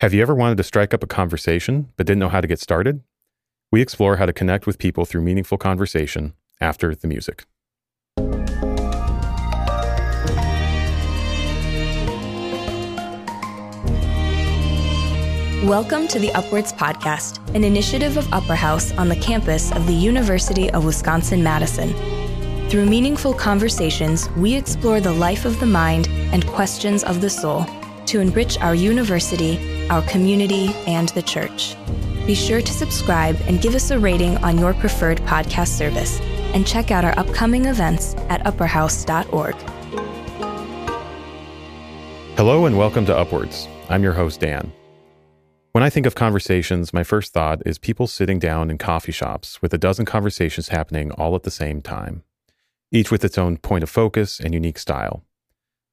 Have you ever wanted to strike up a conversation but didn't know how to get started? We explore how to connect with people through meaningful conversation after the music. Welcome to the Upwards Podcast, an initiative of Upper House on the campus of the University of Wisconsin Madison. Through meaningful conversations, we explore the life of the mind and questions of the soul to enrich our university, our community, and the church. Be sure to subscribe and give us a rating on your preferred podcast service, and check out our upcoming events at upperhouse.org. Hello and welcome to Upwards. I'm your host, Dan. When I think of conversations, my first thought is people sitting down in coffee shops with a dozen conversations happening all at the same time, each with its own point of focus and unique style.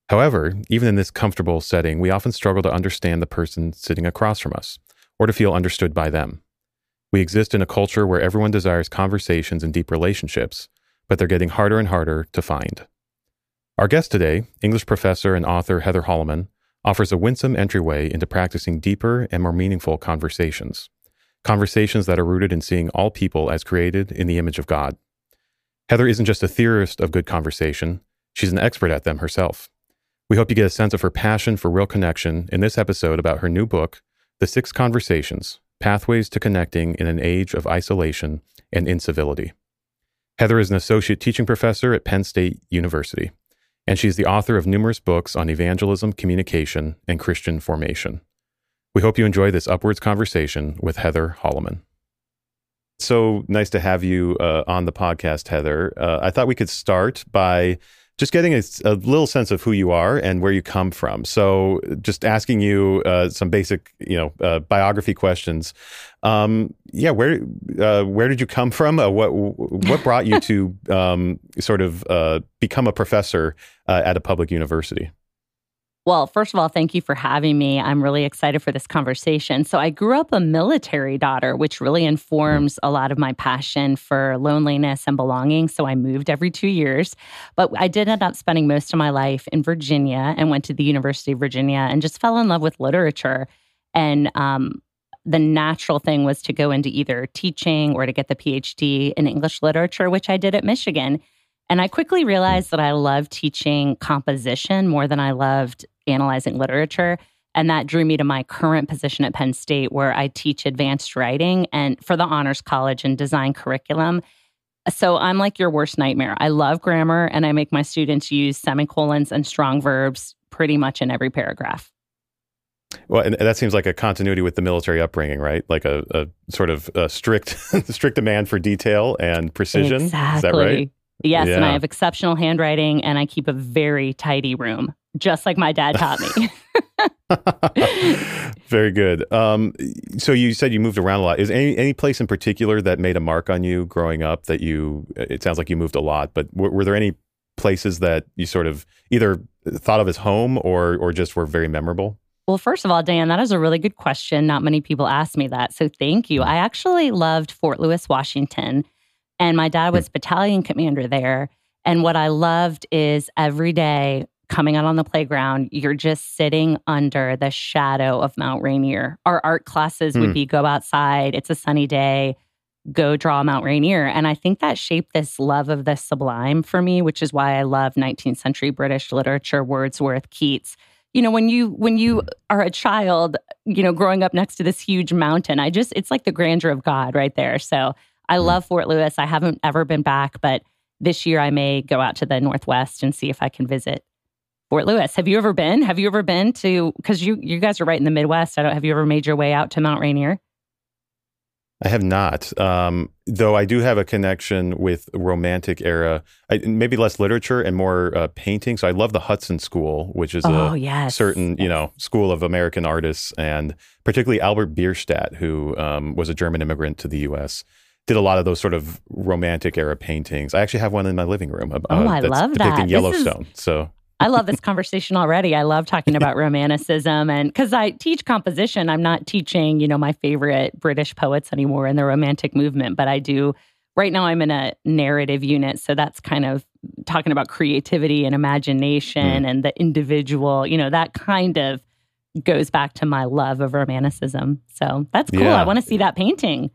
However, even in this comfortable setting, we often struggle to understand the person sitting across from us or to feel understood by them. We exist in a culture where everyone desires conversations and deep relationships, but they're getting harder and harder to find. Our guest today, English professor and author Heather Holleman, offers a winsome entryway into practicing deeper and more meaningful conversations. Conversations that are rooted in seeing all people as created in the image of God. Heather isn't just a theorist of good conversation, she's an expert at them herself. We hope you get a sense of her passion for real connection in this episode about her new book, The Six Conversations Pathways to Connecting in an Age of Isolation and Incivility. Heather is an associate teaching professor at Penn State University and she's the author of numerous books on evangelism, communication, and Christian formation. We hope you enjoy this upwards conversation with Heather Holleman. So nice to have you uh, on the podcast, Heather. Uh, I thought we could start by just getting a, a, little sense of who you are and where you come from. So, just asking you uh, some basic, you know, uh, biography questions. Um, yeah, where uh, where did you come from? Uh, what what brought you to um, sort of uh, become a professor uh, at a public university? Well, first of all, thank you for having me. I'm really excited for this conversation. So, I grew up a military daughter, which really informs a lot of my passion for loneliness and belonging. So, I moved every two years. But I did end up spending most of my life in Virginia and went to the University of Virginia and just fell in love with literature. And um, the natural thing was to go into either teaching or to get the PhD in English literature, which I did at Michigan. And I quickly realized that I loved teaching composition more than I loved analyzing literature. And that drew me to my current position at Penn State, where I teach advanced writing and for the Honors College and design curriculum. So I'm like your worst nightmare. I love grammar and I make my students use semicolons and strong verbs pretty much in every paragraph. Well, and that seems like a continuity with the military upbringing, right? Like a, a sort of a strict, strict demand for detail and precision. Exactly. Is that right? Yes, yeah. and I have exceptional handwriting, and I keep a very tidy room just like my dad taught me. Very good. Um, so you said you moved around a lot. Is any any place in particular that made a mark on you growing up? That you it sounds like you moved a lot, but w- were there any places that you sort of either thought of as home or or just were very memorable? Well, first of all, Dan, that is a really good question. Not many people ask me that, so thank you. Hmm. I actually loved Fort Lewis, Washington, and my dad was battalion commander there. And what I loved is every day coming out on the playground, you're just sitting under the shadow of Mount Rainier. Our art classes mm. would hmm. be go outside, it's a sunny day, go draw Mount Rainier. And I think that shaped this love of the sublime for me, which is why I love 19th century British literature, Wordsworth, Keats. You know, when you when you are a child, you know, growing up next to this huge mountain, I just it's like the grandeur of God right there. So I mm. love Fort Lewis. I haven't ever been back, but this year I may go out to the Northwest and see if I can visit Fort Lewis. Have you ever been? Have you ever been to? Because you you guys are right in the Midwest. I don't. Have you ever made your way out to Mount Rainier? I have not, um, though. I do have a connection with Romantic era, I, maybe less literature and more uh, painting. So I love the Hudson School, which is oh, a yes. certain you know school of American artists, and particularly Albert Bierstadt, who um, was a German immigrant to the U.S did a lot of those sort of romantic era paintings. I actually have one in my living room. Uh, oh, I love depicting that. Yellowstone. Is, so I love this conversation already. I love talking about romanticism and because I teach composition, I'm not teaching, you know, my favorite British poets anymore in the romantic movement, but I do right now I'm in a narrative unit, so that's kind of talking about creativity and imagination mm. and the individual, you know, that kind of goes back to my love of romanticism. So that's cool. Yeah. I want to see that painting.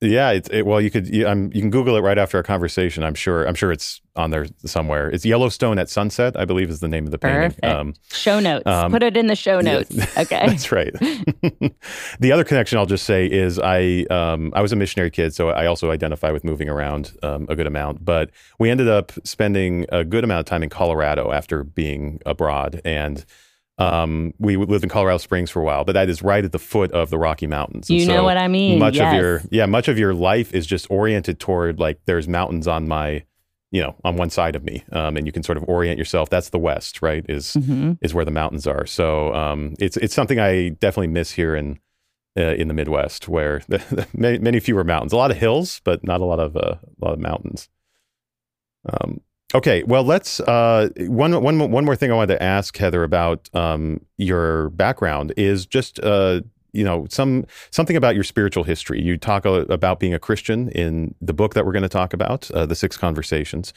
Yeah, it's it, well, you could you, um, you can Google it right after our conversation. I'm sure I'm sure it's on there somewhere. It's Yellowstone at sunset, I believe, is the name of the painting. Perfect. show notes. um, Put it in the show yeah, notes. Okay. That's right. the other connection I'll just say is I um, I was a missionary kid, so I also identify with moving around um, a good amount. But we ended up spending a good amount of time in Colorado after being abroad, and um, we lived in Colorado Springs for a while. But that is right at the foot of the Rocky Mountains. And You know what I mean, Much of your yeah, much of your life is just oriented toward like there's mountains on my you know on one side of me, um, and you can sort of orient yourself. That's the West, right? Is hmm is where the mountains are. So um, it's it's something I definitely miss here in uh, in the Midwest, where the, the many, many fewer mountains, a lot of hills, but not a lot of uh, a lot of mountains. Um, okay, well, let's uh, one one one more thing I wanted to ask Heather about um, your background is just. Uh, you know some something about your spiritual history. You talk about being a Christian in the book that we're going to talk about, uh, the Six Conversations,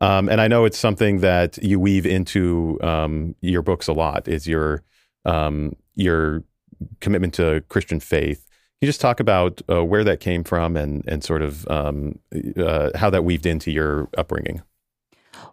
um, and I know it's something that you weave into um, your books a lot. Is your um, your commitment to Christian faith? Can you just talk about uh, where that came from and and sort of um, uh, how that weaved into your upbringing?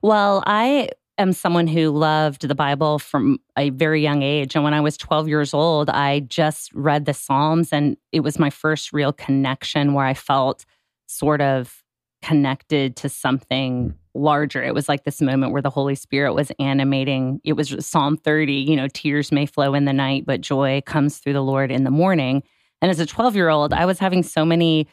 Well, I am someone who loved the Bible from a very young age. And when I was 12 years old, I just read the Psalms, and it was my first real connection where I felt sort of connected to something larger. It was like this moment where the Holy Spirit was animating. It was Psalm 30, you know, tears may flow in the night, but joy comes through the Lord in the morning. And as a 12 year old, I was having so many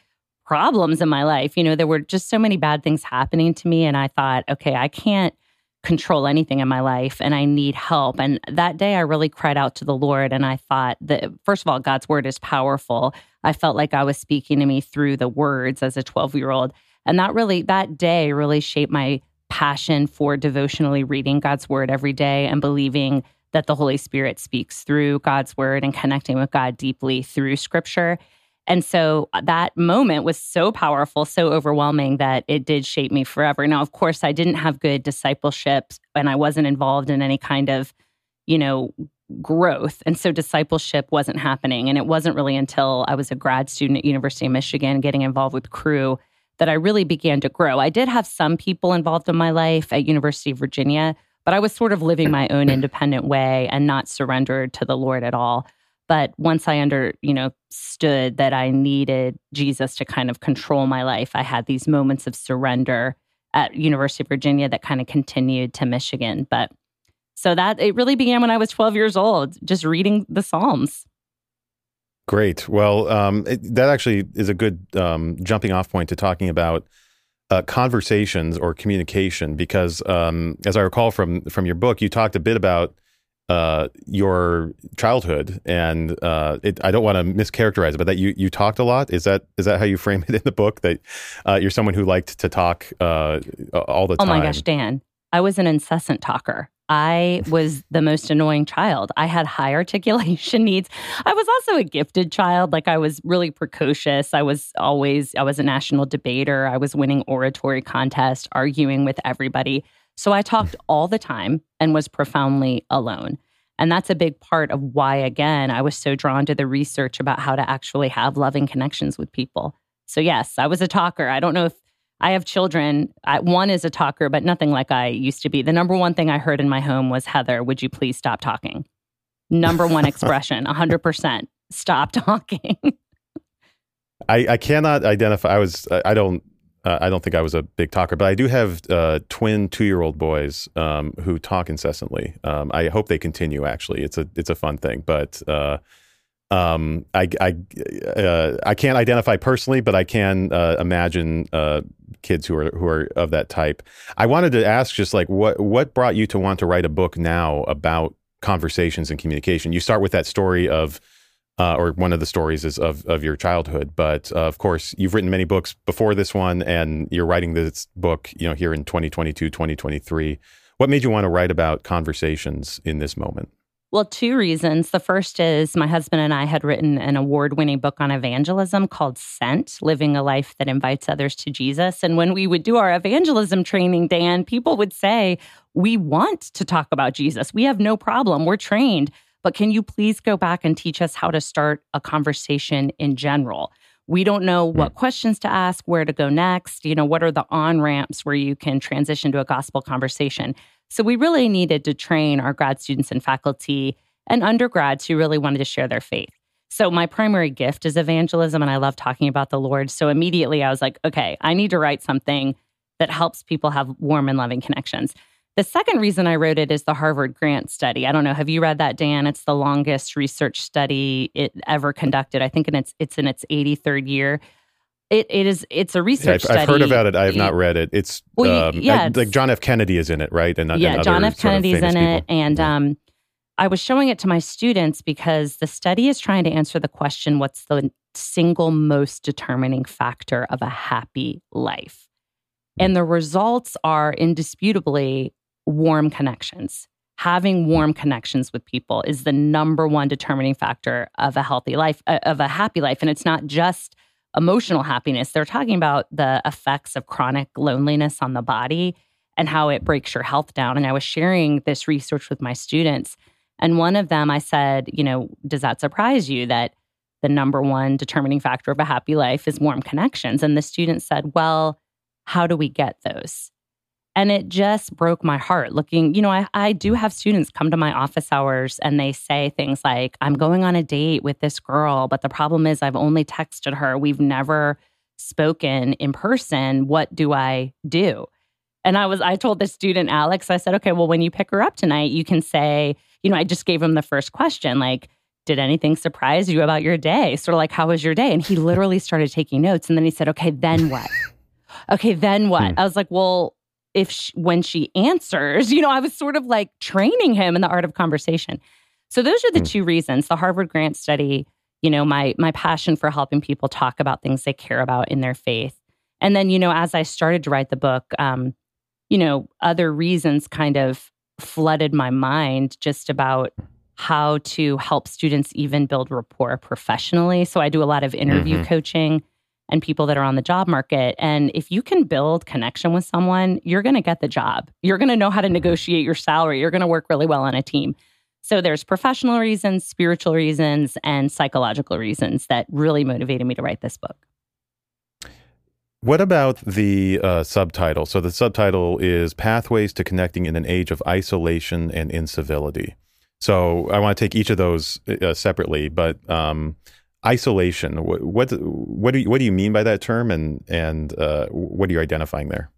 problems in my life. You know, there were just so many bad things happening to me. And I thought, okay, I can't control anything in my life and I need help. And that day I really cried out to the Lord and I thought that, first of all, God's word is powerful. I felt like I was speaking to me through the words as a 12 year old. And that really, that day really shaped my passion for devotionally reading God's word every day and believing that the Holy Spirit speaks through God's word and connecting with God deeply through scripture. And so uh, that moment was so powerful, so overwhelming that it did shape me forever. Now, of course, I didn't have good discipleship and I wasn't involved in any kind of, you know, growth. And so discipleship wasn't happening. And it wasn't really until I was a grad student at University of Michigan getting involved with Cru that I really began to grow. I did have some people involved in my life at University of Virginia, but I was sort of living my own independent way and not surrendered to the Lord at all. But once I under, you know, stood that I needed Jesus to kind of control my life, I had these moments of surrender at University of Virginia that kind of continued to Michigan. But so that it really began when I was 12 years old, just reading the Psalms. Great. Well, um, it, that actually is a good um, jumping off point to talking about uh, conversations or communication, because um, as I recall from from your book, you talked a bit about uh, your childhood, and uh, it, I don't want to mischaracterize it, but that you you talked a lot. Is that is that how you frame it in the book? That uh, you're someone who liked to talk uh, all the time. Oh my gosh, Dan, I was an incessant talker. I was the most annoying child. I had high articulation needs. I was also a gifted child. Like I was really precocious. I was always, I was a national debater. I was winning oratory contests, arguing with everybody. So I talked all the time and was profoundly alone. And that's a big part of why, again, I was so drawn to the research about how to actually have loving connections with people. So, yes, I was a talker. I don't know if I have children. I, one is a talker, but nothing like I used to be. The number one thing I heard in my home was, Heather, would you please stop talking? Number one expression, 100%. Stop talking. I, I cannot identify. I was. I I don't. Uh, I don't think I was a big talker, but I do have uh, twin two-year-old boys um, who talk incessantly. Um, I hope they continue. Actually, it's a it's a fun thing, but uh, um, I I uh, I can't identify personally, but I can uh, imagine uh, kids who are who are of that type. I wanted to ask, just like what what brought you to want to write a book now about conversations and communication? You start with that story of uh, or one of the stories is of of your childhood. But uh, of course, you've written many books before this one, and you're writing this book, you know, here in 2022, 2023. What made you want to write about conversations in this moment? Well, two reasons. The first is my husband and I had written an award winning book on evangelism called Sent Living a Life That Invites Others to Jesus. And when we would do our evangelism training, Dan, people would say, We want to talk about Jesus. We have no problem. We're trained. But can you please go back and teach us how to start a conversation in general? We don't know hmm. what questions to ask, where to go next, you know, what are the on ramps where you can transition to a gospel conversation. So we really needed to train our grad students and faculty and undergrads who really wanted to share their faith. So my primary gift is evangelism and I love talking about the Lord. So immediately I was like, okay, I need to write something that helps people have warm and loving connections. The second reason I wrote it is the Harvard Grant Study. I don't know. Have you read that, Dan? It's the longest research study it ever conducted. I think in its it's in its 83rd year. It, it is it's a research yeah, I've, study. I've heard about it. I have not read it. It's well, um, yeah, I, like John F. Kennedy is in it, right? And yeah, and John F. Kennedy's in it, people. and yeah. um, I was showing it to my students because the study is trying to answer the question: What's the single most determining factor of a happy life? Hmm. And the results are indisputably warm connections. Having warm connections with people is the number one determining factor of a healthy life, uh, of a happy life. And it's not just emotional happiness. They're talking about the effects of chronic loneliness on the body and how it breaks your health down. And I was sharing this research with my students. And one of them, I said, you know, does that surprise you that the number one determining factor of a happy life is warm connections? And the student said, well, how do we get those? And it just broke my heart looking, you know, I, I do have students come to my office hours and they say things like, I'm going on a date with this girl, but the problem is I've only texted her. We've never spoken in person. What do I do? And I was, I told the student, Alex, I said, okay, well, when you pick her up tonight, you can say, you know, I just gave him the first question, like, did anything surprise you about your day? Sort of like, how was your day? And he literally started taking notes. And then he said, okay, then what? okay, then what? Hmm. I was like, well, if she, when she answers, you know, I was sort of like training him in the art of conversation. So those are the Hmm. two reasons. The Harvard Grant study, you know, my my passion for helping people talk about things they care about in their faith. And then, you know, as I started to write the book, um, you know, other reasons kind of flooded my mind just about how to help students even build rapport professionally. So I do a lot of interview Mhm. coaching and people that are on the job market. And if you can build connection with someone, you're going to get the job. You're going to know how to negotiate your salary. You're going to work really well on a team. So there's professional reasons, spiritual reasons, and psychological reasons that really motivated me to write this book. What about the uh, subtitle? So the subtitle is Pathways to Connecting in an Age of Isolation and Incivility. So I want to take each of those uh, separately, but um, isolation. What, what what do you, what do you mean by that term, and and uh, what are you identifying there?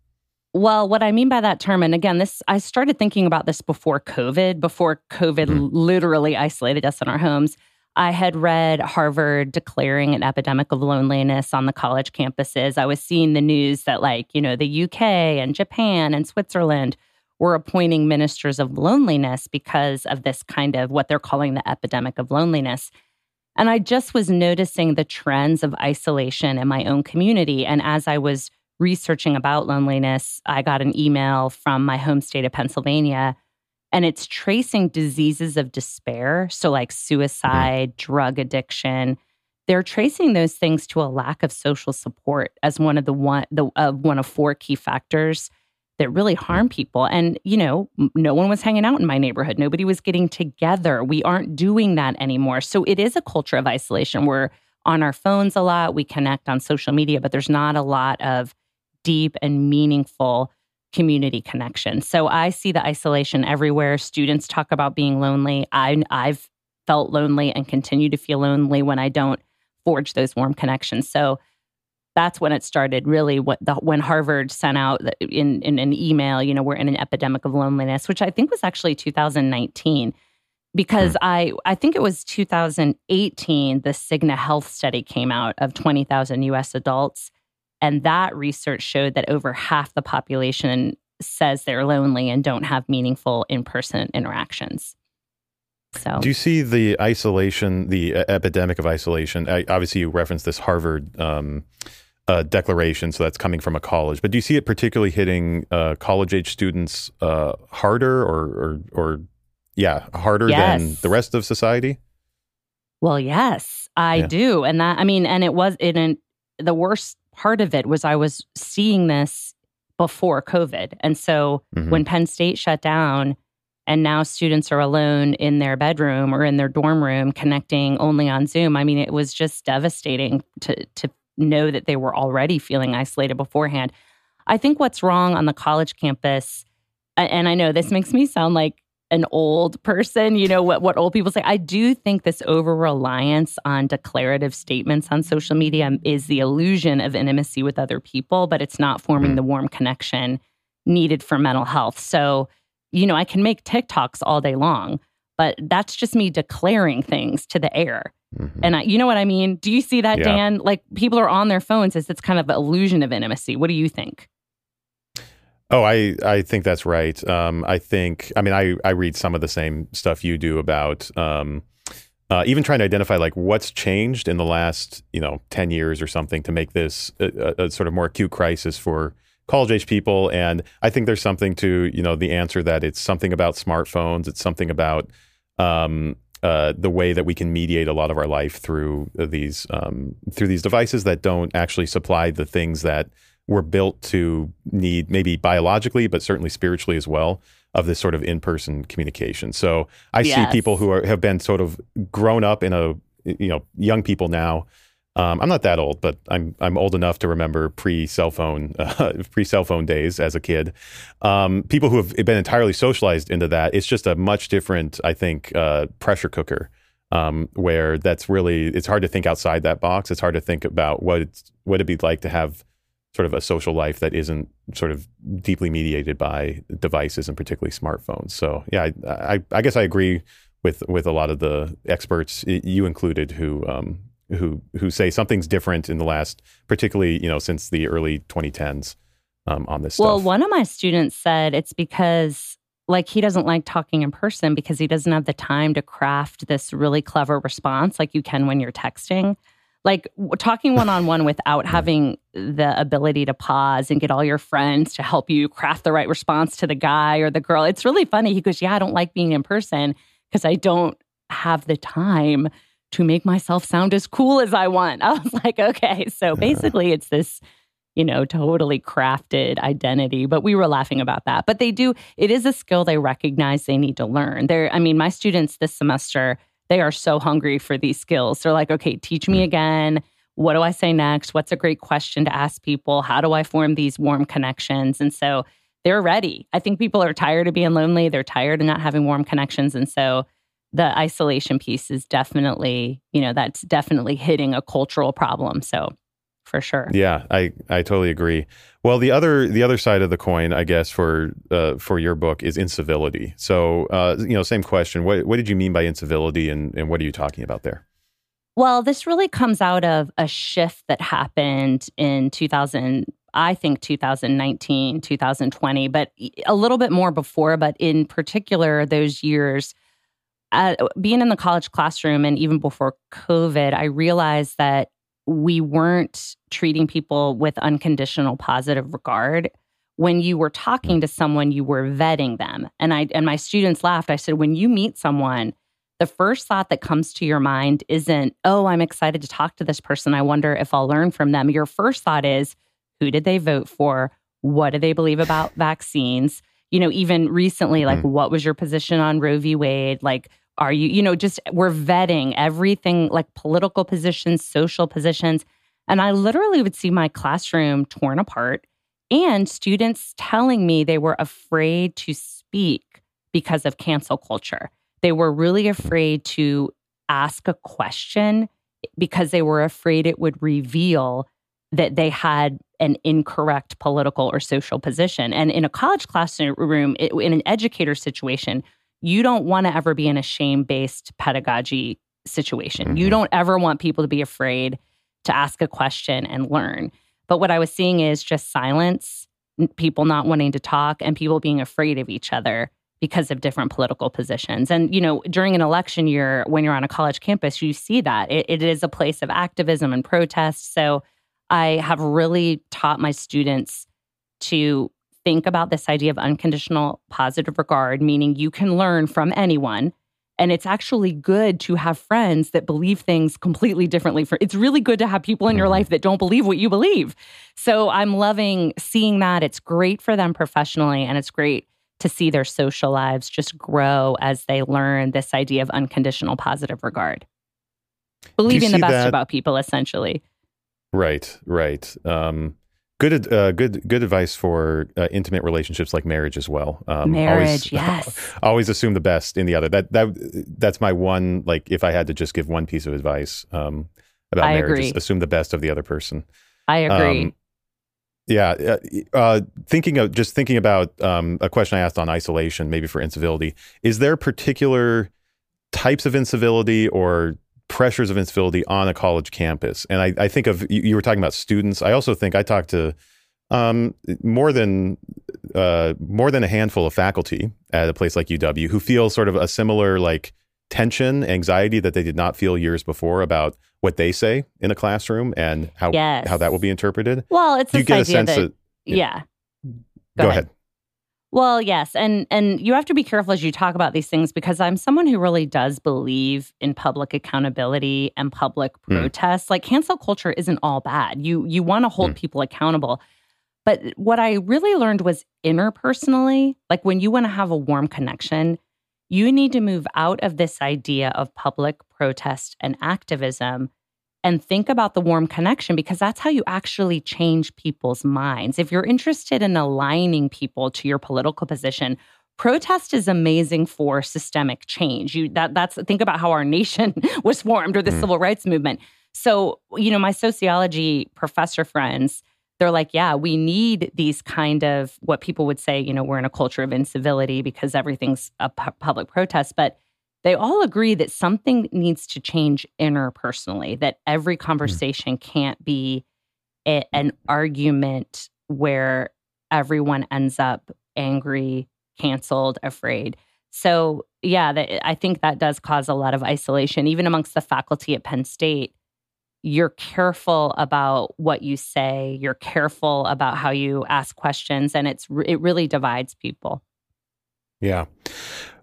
Well, what I mean by that term, and again, this I started thinking about this before COVID, before COVID Mhm. literally isolated us in our homes. I had read Harvard declaring an epidemic of loneliness on the college campuses. I was seeing the news that, like, you know, the UK and Japan and Switzerland were appointing ministers of loneliness because of this kind of what they're calling the epidemic of loneliness. And I just was noticing the trends of isolation in my own community. And as I was researching about loneliness, I got an email from my home state of Pennsylvania, and it's tracing diseases of despair. So, like suicide, drug addiction. They're tracing those things to a lack of social support as one of the one the uh, one of four key factors that really harm people. And you know, no one was hanging out in my neighborhood. Nobody was getting together. We aren't doing that anymore. So it is a culture of isolation. We're on our phones a lot. We connect on social media, but there's not a lot of deep and meaningful community connection. So I see the isolation everywhere. Students talk about being lonely. I I've felt lonely and continue to feel lonely when I don't forge those warm connections. So that's when it started really what the, when Harvard sent out in, in an email, you know, we're in an epidemic of loneliness, which I think was actually 2019 because I I think it was 2018 the Cigna Health study came out of 20,000 US adults and that research showed that over half the population says they're lonely and don't have meaningful in-person interactions. So Do you see the isolation, the epidemic of isolation? I, obviously, you referenced this Harvard um, uh, declaration, so that's coming from a college. But do you see it particularly hitting uh, college-age students uh, harder, or, or, or yeah, harder than the rest of society? Well, yes, I Yeah. do. And that, I mean, and it was in an, the worst part of it was I was seeing this before COVID. And so Mhm. when Penn State shut down, and now students are alone in their bedroom or in their dorm room connecting only on Zoom. I mean, it was just devastating to to know that they were already feeling isolated beforehand. I think what's wrong on the college campus and I know this makes me sound like an old person, you know, what, what old people say. I do think this over reliance on declarative statements on social media is the illusion of intimacy with other people, but it's not forming mm. the warm connection needed for mental health. So, you know, I can make TikToks all day long, but that's just me declaring things to the air. Mm-hmm. And I, you know what I mean? Do you see that, yeah. Dan? Like people are on their phones as it's kind of illusion of intimacy. What do you think? Oh, I, I think that's right. Um, I think, I mean, I, I read some of the same stuff you do about um, uh, even trying to identify like what's changed in the last, you know, 10 years or something to make this a, a, a sort of more acute crisis for college age people. And I think there's something to, you know, the answer that it's something about smartphones. It's something about um, uh, the way that we can mediate a lot of our life through these um, through these devices that don't actually supply the things that we're built to need maybe biologically, but certainly spiritually as well, of this sort of in-person communication. So I yes. see people who are, have been sort of grown up in a you know young people now. Um, I'm not that old, but I'm I'm old enough to remember pre cell phone uh, pre cell phone days as a kid. Um, people who have been entirely socialized into that, it's just a much different, I think, uh, pressure cooker. Um, where that's really it's hard to think outside that box. It's hard to think about what it's what it'd be like to have sort of a social life that isn't sort of deeply mediated by devices and particularly smartphones. So yeah, I, I, I guess I agree with with a lot of the experts, you included, who um, who who say something's different in the last, particularly you know since the early 2010s um, on this. Well, stuff. one of my students said it's because like he doesn't like talking in person because he doesn't have the time to craft this really clever response like you can when you're texting like talking one on one without having the ability to pause and get all your friends to help you craft the right response to the guy or the girl. It's really funny. He goes, Yeah, I don't like being in person because I don't have the time to make myself sound as cool as I want. I was like, Okay. So basically, it's this you know, totally crafted identity. But we were laughing about that. But they do, it is a skill they recognize they need to learn. They're, I mean, my students this semester they are so hungry for these skills. They're like, okay, teach me mm. again. What do I say next? What's a great question to ask people? How do I form these warm connections? And so they're ready. I think people are tired of being lonely. They're tired of not having warm connections. And so the isolation piece is definitely, you know, that's definitely hitting a cultural problem. So for sure. Yeah, I, I totally agree. Well, the other the other side of the coin, I guess, for uh, for your book is incivility. So, uh, you know, same question. What what did you mean by incivility, and and what are you talking about there? Well, this really comes out of a shift that happened in 2000. I think 2019, 2020, but a little bit more before. But in particular, those years, uh, being in the college classroom and even before COVID, I realized that we weren't treating people with unconditional positive regard. When you were talking to someone you were vetting them. And i and my students laughed. I said when you meet someone the first thought that comes to your mind isn't oh i'm excited to talk to this person. I wonder if i'll learn from them your first thought is who did they vote for? What do they believe about vaccines you know even recently like mm-hmm. what was your position on roe v. Wade? Like are you, you know, just we're vetting everything like political positions, social positions. And I literally would see my classroom torn apart and students telling me they were afraid to speak because of cancel culture. They were really afraid to ask a question because they were afraid it would reveal that they had an incorrect political or social position. And in a college classroom, in an educator situation, you don't want to ever be in a shame based pedagogy situation. Mm-hmm. You don't ever want people to be afraid to ask a question and learn. But what I was seeing is just silence, people not wanting to talk, and people being afraid of each other because of different political positions. And, you know, during an election year, when you're on a college campus, you see that it, it is a place of activism and protest. So I have really taught my students to think about this idea of unconditional positive regard, meaning you can learn from anyone. And it's actually good to have friends that believe things completely differently. For it's really good to have people in your mm-hmm. life that don't believe what you believe. So I'm loving seeing that. It's great for them professionally, and it's great to see their social lives just grow as they learn this idea of unconditional positive regard. Believing the best that? about people, essentially. Right, right. Um, good, uh, good, good advice for uh, intimate relationships like marriage as well. Um, marriage, always, yes. Always assume the best in the other. That that that's my one. Like, if I had to just give one piece of advice um, about I marriage, assume the best of the other person. I agree. Um, yeah, uh, uh, thinking of just thinking about um, a question I asked on isolation, maybe for incivility. Is there particular types of incivility or pressures of incivility on a college campus? And I, I think of you, you, were talking about students. I also think I talked to um, more than uh, more than a handful of faculty at a place like UW who feel sort of a similar like tension, anxiety that they did not feel years before about what they say in a classroom and how yes. how that will be interpreted. Well, it's you get a sense that, that yeah. Go, Go ahead. ahead. Well, yes, and and you have to be careful as you talk about these things because I'm someone who really does believe in public accountability and public mm. protest. Like cancel culture isn't all bad. You you want to hold mm. people accountable. But what I really learned was interpersonally, like when you want to have a warm connection, you need to move out of this idea of public protest and activism and think about the warm connection because that's how you actually change people's minds. If you're interested in aligning people to your political position, protest is amazing for systemic change. You that that's think about how our nation was formed or the mm. civil rights movement. So, you know, my sociology professor friends they're like, yeah, we need these kind of what people would say, you know, we're in a culture of incivility because everything's a pu- public protest. But they all agree that something needs to change interpersonally, that every hmm. conversation can't be a, an argument where everyone ends up angry, canceled, afraid. So, yeah, that, I think that does cause a lot of isolation, even amongst the faculty at Penn State you're careful about what you say you're careful about how you ask questions and it's it really divides people yeah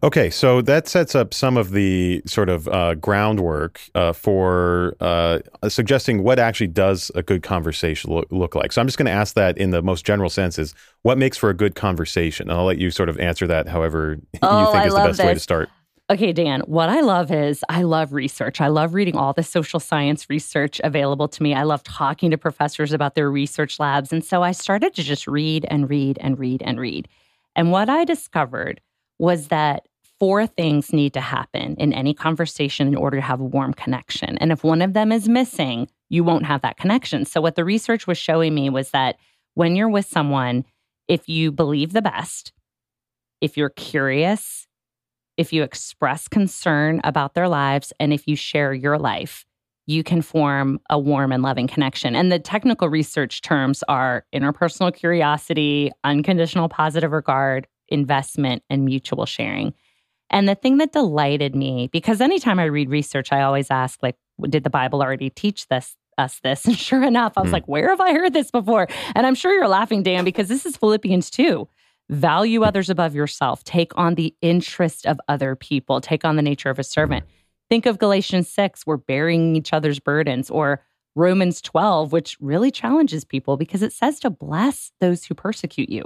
okay so that sets up some of the sort of uh, groundwork uh, for uh, suggesting what actually does a good conversation look, look like so i'm just going to ask that in the most general sense is what makes for a good conversation and i'll let you sort of answer that however oh, you think I is the best this. way to start Okay, Dan, what I love is I love research. I love reading all the social science research available to me. I love talking to professors about their research labs. And so I started to just read and read and read and read. And what I discovered was that four things need to happen in any conversation in order to have a warm connection. And if one of them is missing, you won't have that connection. So, what the research was showing me was that when you're with someone, if you believe the best, if you're curious, if you express concern about their lives and if you share your life, you can form a warm and loving connection. And the technical research terms are interpersonal curiosity, unconditional positive regard, investment, and mutual sharing. And the thing that delighted me, because anytime I read research, I always ask, like, did the Bible already teach this? Us this. And sure enough, I was mm. like, where have I heard this before? And I'm sure you're laughing, Dan, because this is Philippians 2. Value others above yourself. Take on the interest of other people. Take on the nature of a servant. Think of Galatians 6, we're bearing each other's burdens, or Romans 12, which really challenges people because it says to bless those who persecute you.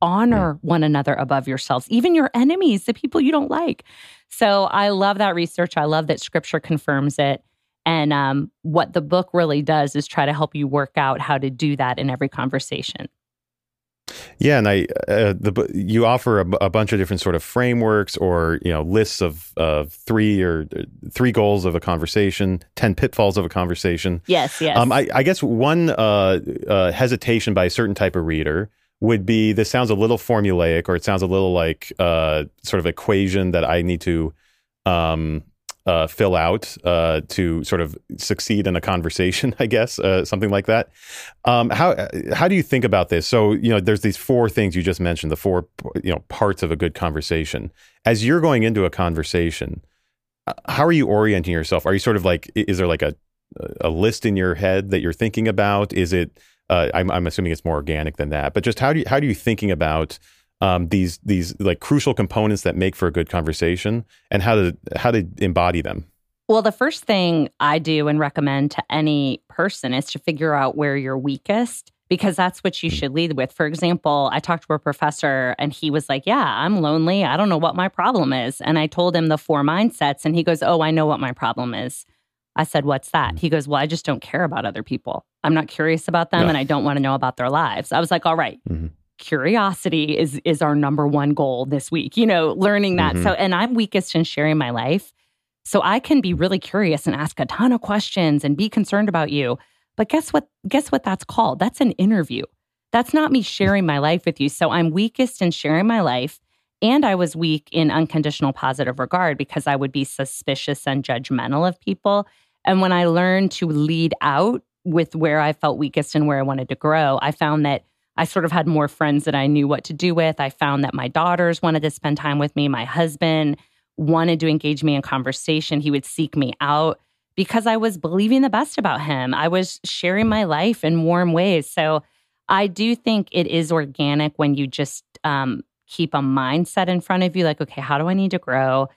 Honor one another above yourselves, even your enemies, the people you don't like. So I love that research. I love that scripture confirms it. And um, what the book really does is try to help you work out how to do that in every conversation. Yeah, and I uh, the you offer a, a, bunch of different sort of frameworks or you know lists of of three or uh, three goals of a conversation, ten pitfalls of a conversation. Yes, yes. Um, I, I, guess one uh, uh, hesitation by a certain type of reader would be this sounds a little formulaic or it sounds a little like uh, sort of equation that I need to um, uh, fill out uh, to sort of succeed in a conversation, I guess, uh, something like that. Um, how how do you think about this? So you know, there's these four things you just mentioned, the four you know parts of a good conversation. As you're going into a conversation, uh, how are you orienting yourself? Are you sort of like, is there like a a list in your head that you're thinking about? Is it? Uh, I'm, I'm assuming it's more organic than that, but just how do you how do you thinking about um, these these like crucial components that make for a good conversation and how to how to embody them well the first thing i do and recommend to any person is to figure out where you're weakest because that's what you should lead with. For example, I talked to a professor and he was like, Yeah, I'm lonely. I don't know what my problem is. And I told him the four mindsets, and he goes, Oh, I know what my problem is. I said, What's that? Mm. He goes, Well, I just don't care about other people. I'm not curious about them and I don't want to know about their lives. I was like, All right. mm-hmm. Curiosity is is our number one goal this week, you know, learning that. Mm-hmm. So and I'm weakest in sharing my life. So I can be really curious and ask a ton of questions and be concerned about you. But guess what? Guess what that's called? That's an interview. That's not me sharing my life with you. So I'm weakest in sharing my life. And I was weak in unconditional positive regard because I would be suspicious and judgmental of people. And when I learned to lead out with where I felt weakest and where I wanted to grow, I found that I sort of had more friends that I knew what to do with. I found that my daughters wanted to spend time with me. My husband wanted to engage me in conversation. He would seek me out because I was believing the best about him. I was sharing my life in warm ways. So I do think it is organic when you just um, keep a mindset in front of you like, okay, how do I need to grow?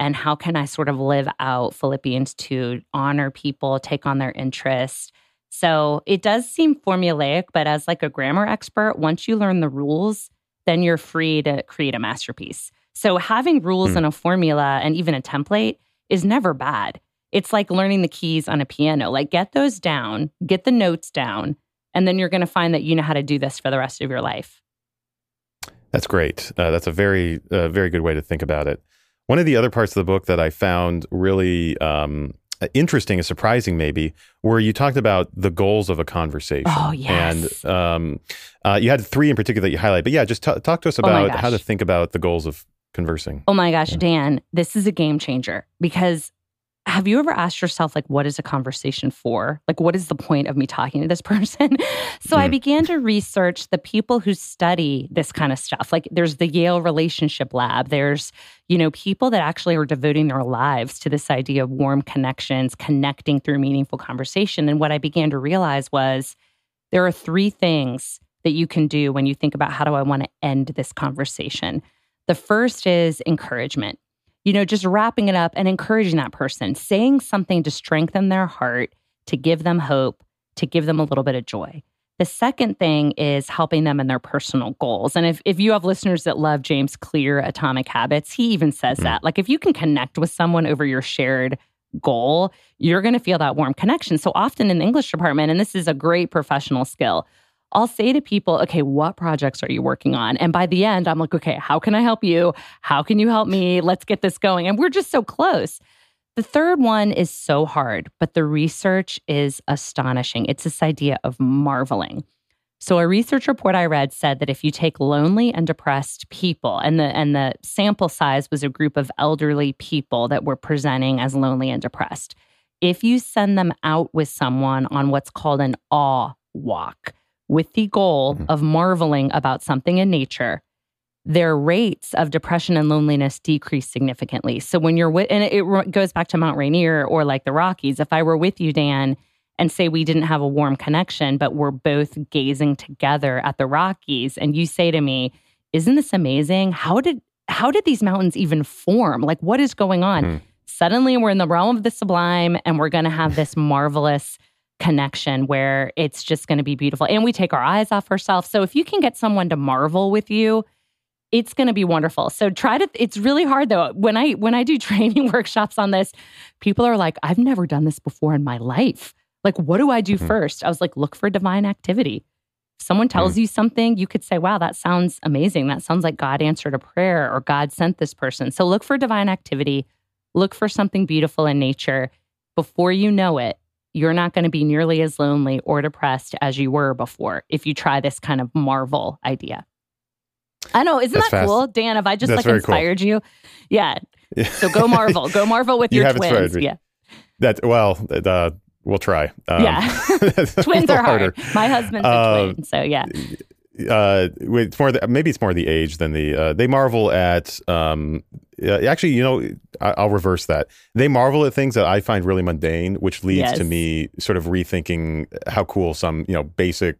And how can I sort of live out Philippians to honor people, take on their interest? So it does seem formulaic, but as like a grammar expert, once you learn the rules, then you're free to create a masterpiece. So having rules mm. and a formula and even a template is never bad it's like learning the keys on a piano. Like, get those down, get the notes down, and then you're going to find that you know how to do this for the rest of your life. That's great. Uh, that's a very, uh, very good way to think about it. One of the other parts of the book that I found really um, interesting and surprising, maybe, where you talked about the goals of a conversation. Oh, yes. And um, uh, you had three in particular that you highlight. But yeah, just t- talk to us oh about oh how to think about the goals of conversing. Oh my gosh, yeah. Dan, this is a game changer because have you ever asked yourself like what is a conversation for? Like what is the point of me talking to this person? So mm. i began to research the people who study this kind of stuff. Like there's the yale relationship lab. There's you know people that actually are devoting their lives to this idea of warm connections connecting through meaningful conversation. And what i began to realize was there are three things that you can do when you think about how do i want to end this conversation. The first is encouragement you know, just wrapping it up and encouraging that person, saying something to strengthen their heart, to give them hope, to give them a little bit of joy. The second thing is helping them in their personal goals. And if, if you have listeners that love James Clear, Atomic Habits, he even says mm. that. Like if you can connect with someone over your shared goal, you're going to feel that warm connection. So often in the English department, and this is a great professional skill, I'll say to people, okay, what projects are you working on? And by the end, I'm like, okay, how can I help you? How can you help me? Let's get this going. And we're just so close. The third one is so hard, but the research is astonishing. It's this idea of marveling. So a research report I read said that if you take lonely and depressed people and the and the sample size was a group of elderly people that were presenting as lonely and depressed. If you send them out with someone on what's called an awe walk, with the goal mm-hmm. of marveling about something in nature, their rates of depression and loneliness decrease significantly. So when you're with, and it goes back to Mount Rainier or like the Rockies. If I were with you, Dan, and say we didn't have a warm connection, but we're both gazing together at the Rockies, and you say to me, "Isn't this amazing? How did how did these mountains even form? Like, what is going on?" Mm. Suddenly, we're in the realm of the sublime, and we're going to have this marvelous connection where it's just going to be beautiful. And we take our eyes off ourselves. So if you can get someone to marvel with you, it's going to be wonderful. So try to it's really hard though. When I when I do training workshops on this, people are like, "I've never done this before in my life." Like, what do I do mm-hmm. first? I was like, "Look for divine activity." If someone tells mm-hmm. you something, you could say, "Wow, that sounds amazing. That sounds like God answered a prayer or God sent this person." So look for divine activity. Look for something beautiful in nature. Before you know it, you're not going to be nearly as lonely or depressed as you were before if you try this kind of marvel idea. I know, isn't That's that fast. cool, Dan? Have I just That's like inspired cool. you? Yeah. So go marvel, go marvel with you your twins. Yeah. That well, uh, we'll try. Um, yeah, twins are hard. My husband's a uh, twin, so yeah uh, it's more the, maybe it's more the age than the uh, they marvel at um, uh, actually you know I, will reverse that they marvel at things that I find really mundane which leads yes. to me sort of rethinking how cool some you know basic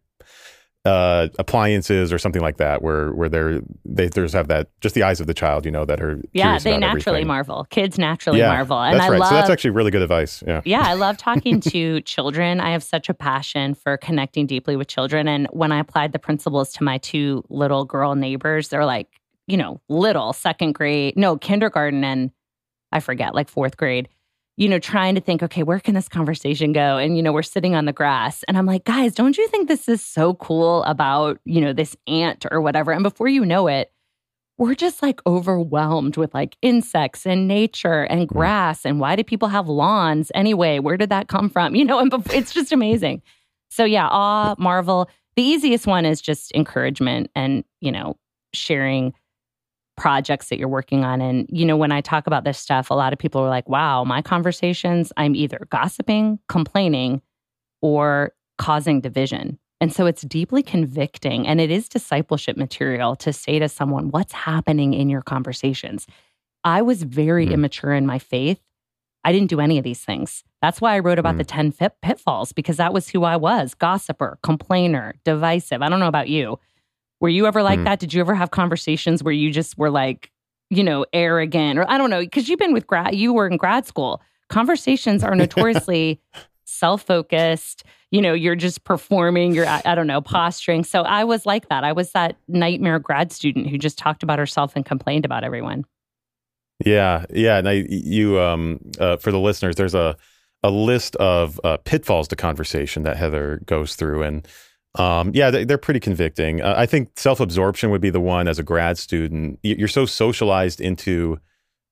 uh, appliances or something like that, where where they're they just have that just the eyes of the child, you know, that are yeah, they naturally everything. marvel. Kids naturally yeah, marvel, and that's I right. love. So that's actually really good advice. Yeah, yeah, I love talking to children. I have such a passion for connecting deeply with children, and when I applied the principles to my two little girl neighbors, they're like, you know, little second grade, no kindergarten, and I forget, like fourth grade you know, trying to think, okay, where can this conversation go? And, you know, we're sitting on the grass. And I'm like, guys, don't you think this is so cool about, you know, this ant or whatever? And before you know it, we're just like overwhelmed with like insects and nature and grass. And why do people have lawns anyway? Where did that come from? You know, and it's just amazing. So, yeah, awe, marvel. The easiest one is just encouragement and, you know, sharing projects that you're working on. And, you know, when I talk about this stuff, a lot of people are like, wow, my conversations, I'm either gossiping, complaining, or causing division. And so it's deeply convicting and it is discipleship material to say to someone, what's happening in your conversations? I was very mm-hmm. immature in my faith. I didn't do any of these things. That's why I wrote about mm-hmm. the 10 fit pitfalls because that was who I was gossiper, complainer, divisive. I don't know about you. Were you ever like mm. that? Did you ever have conversations where you just were like, you know, arrogant or I don't know, because you've been with grad, you were in grad school. Conversations are notoriously self focused. You know, you're just performing, you're, I don't know, posturing. So I was like that. I was that nightmare grad student who just talked about herself and complained about everyone. Yeah. Yeah. And I, you, um, uh, for the listeners, there's a, a list of uh, pitfalls to conversation that Heather goes through. And, um, yeah, they, are pretty convicting. Uh, I think self absorption would be the one as a grad student. You're so socialized into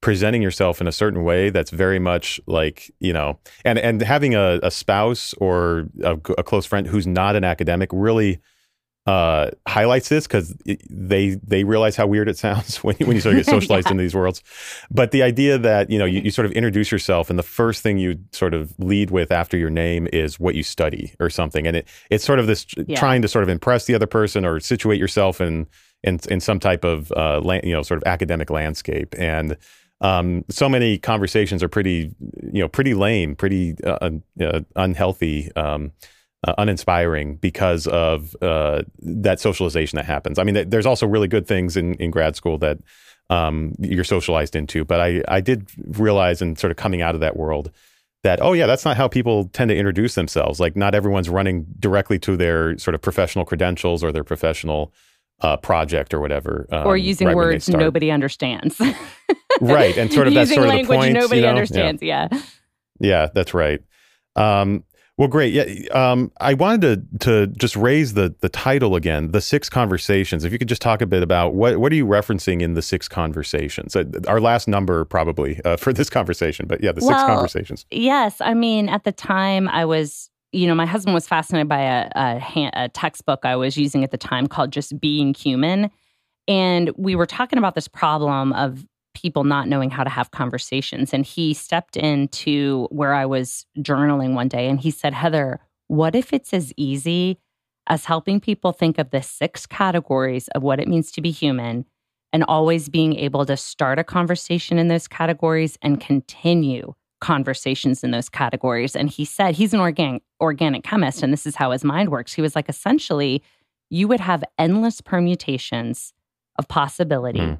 presenting yourself in a certain way that's very much like you know and and having a, a spouse or a, a, close friend who's not an academic really uh, highlights this because they they realize how weird it sounds when you, when you sort of get socialized yeah. into these worlds. But the idea that you know you, you sort of introduce yourself, and the first thing you sort of lead with after your name is what you study or something, and it it's sort of this yeah. trying to sort of impress the other person or situate yourself in in, in some type of uh, you know sort of academic landscape and. Um, so many conversations are pretty, you know, pretty lame, pretty uh, uh, unhealthy. Um, uh, uninspiring because of uh, that socialization that happens. I mean, th- there's also really good things in, in grad school that um, you're socialized into, but I, I did realize in sort of coming out of that world that, oh, yeah, that's not how people tend to introduce themselves. Like, not everyone's running directly to their sort of professional credentials or their professional uh, project or whatever. Um, or using right words nobody understands. right. And sort of that sort of the point. nobody you know? understands. Yeah. yeah. Yeah, that's right. Um, well, great. Yeah, um, I wanted to to just raise the the title again, the six conversations. If you could just talk a bit about what what are you referencing in the six conversations? Uh, our last number probably uh, for this conversation, but yeah, the well, six conversations. Yes, I mean at the time I was, you know, my husband was fascinated by a, a, a textbook I was using at the time called Just Being Human, and we were talking about this problem of people not knowing how to have conversations. And he stepped into where I was journaling one day and he said, Heather, what if it's as easy as helping people think of the six categories of what it means to be human and always being able to start a conversation in those categories and continue conversations in those categories. And he said he's an organic organic chemist and this is how his mind works. He was like essentially you would have endless permutations of possibility. Mm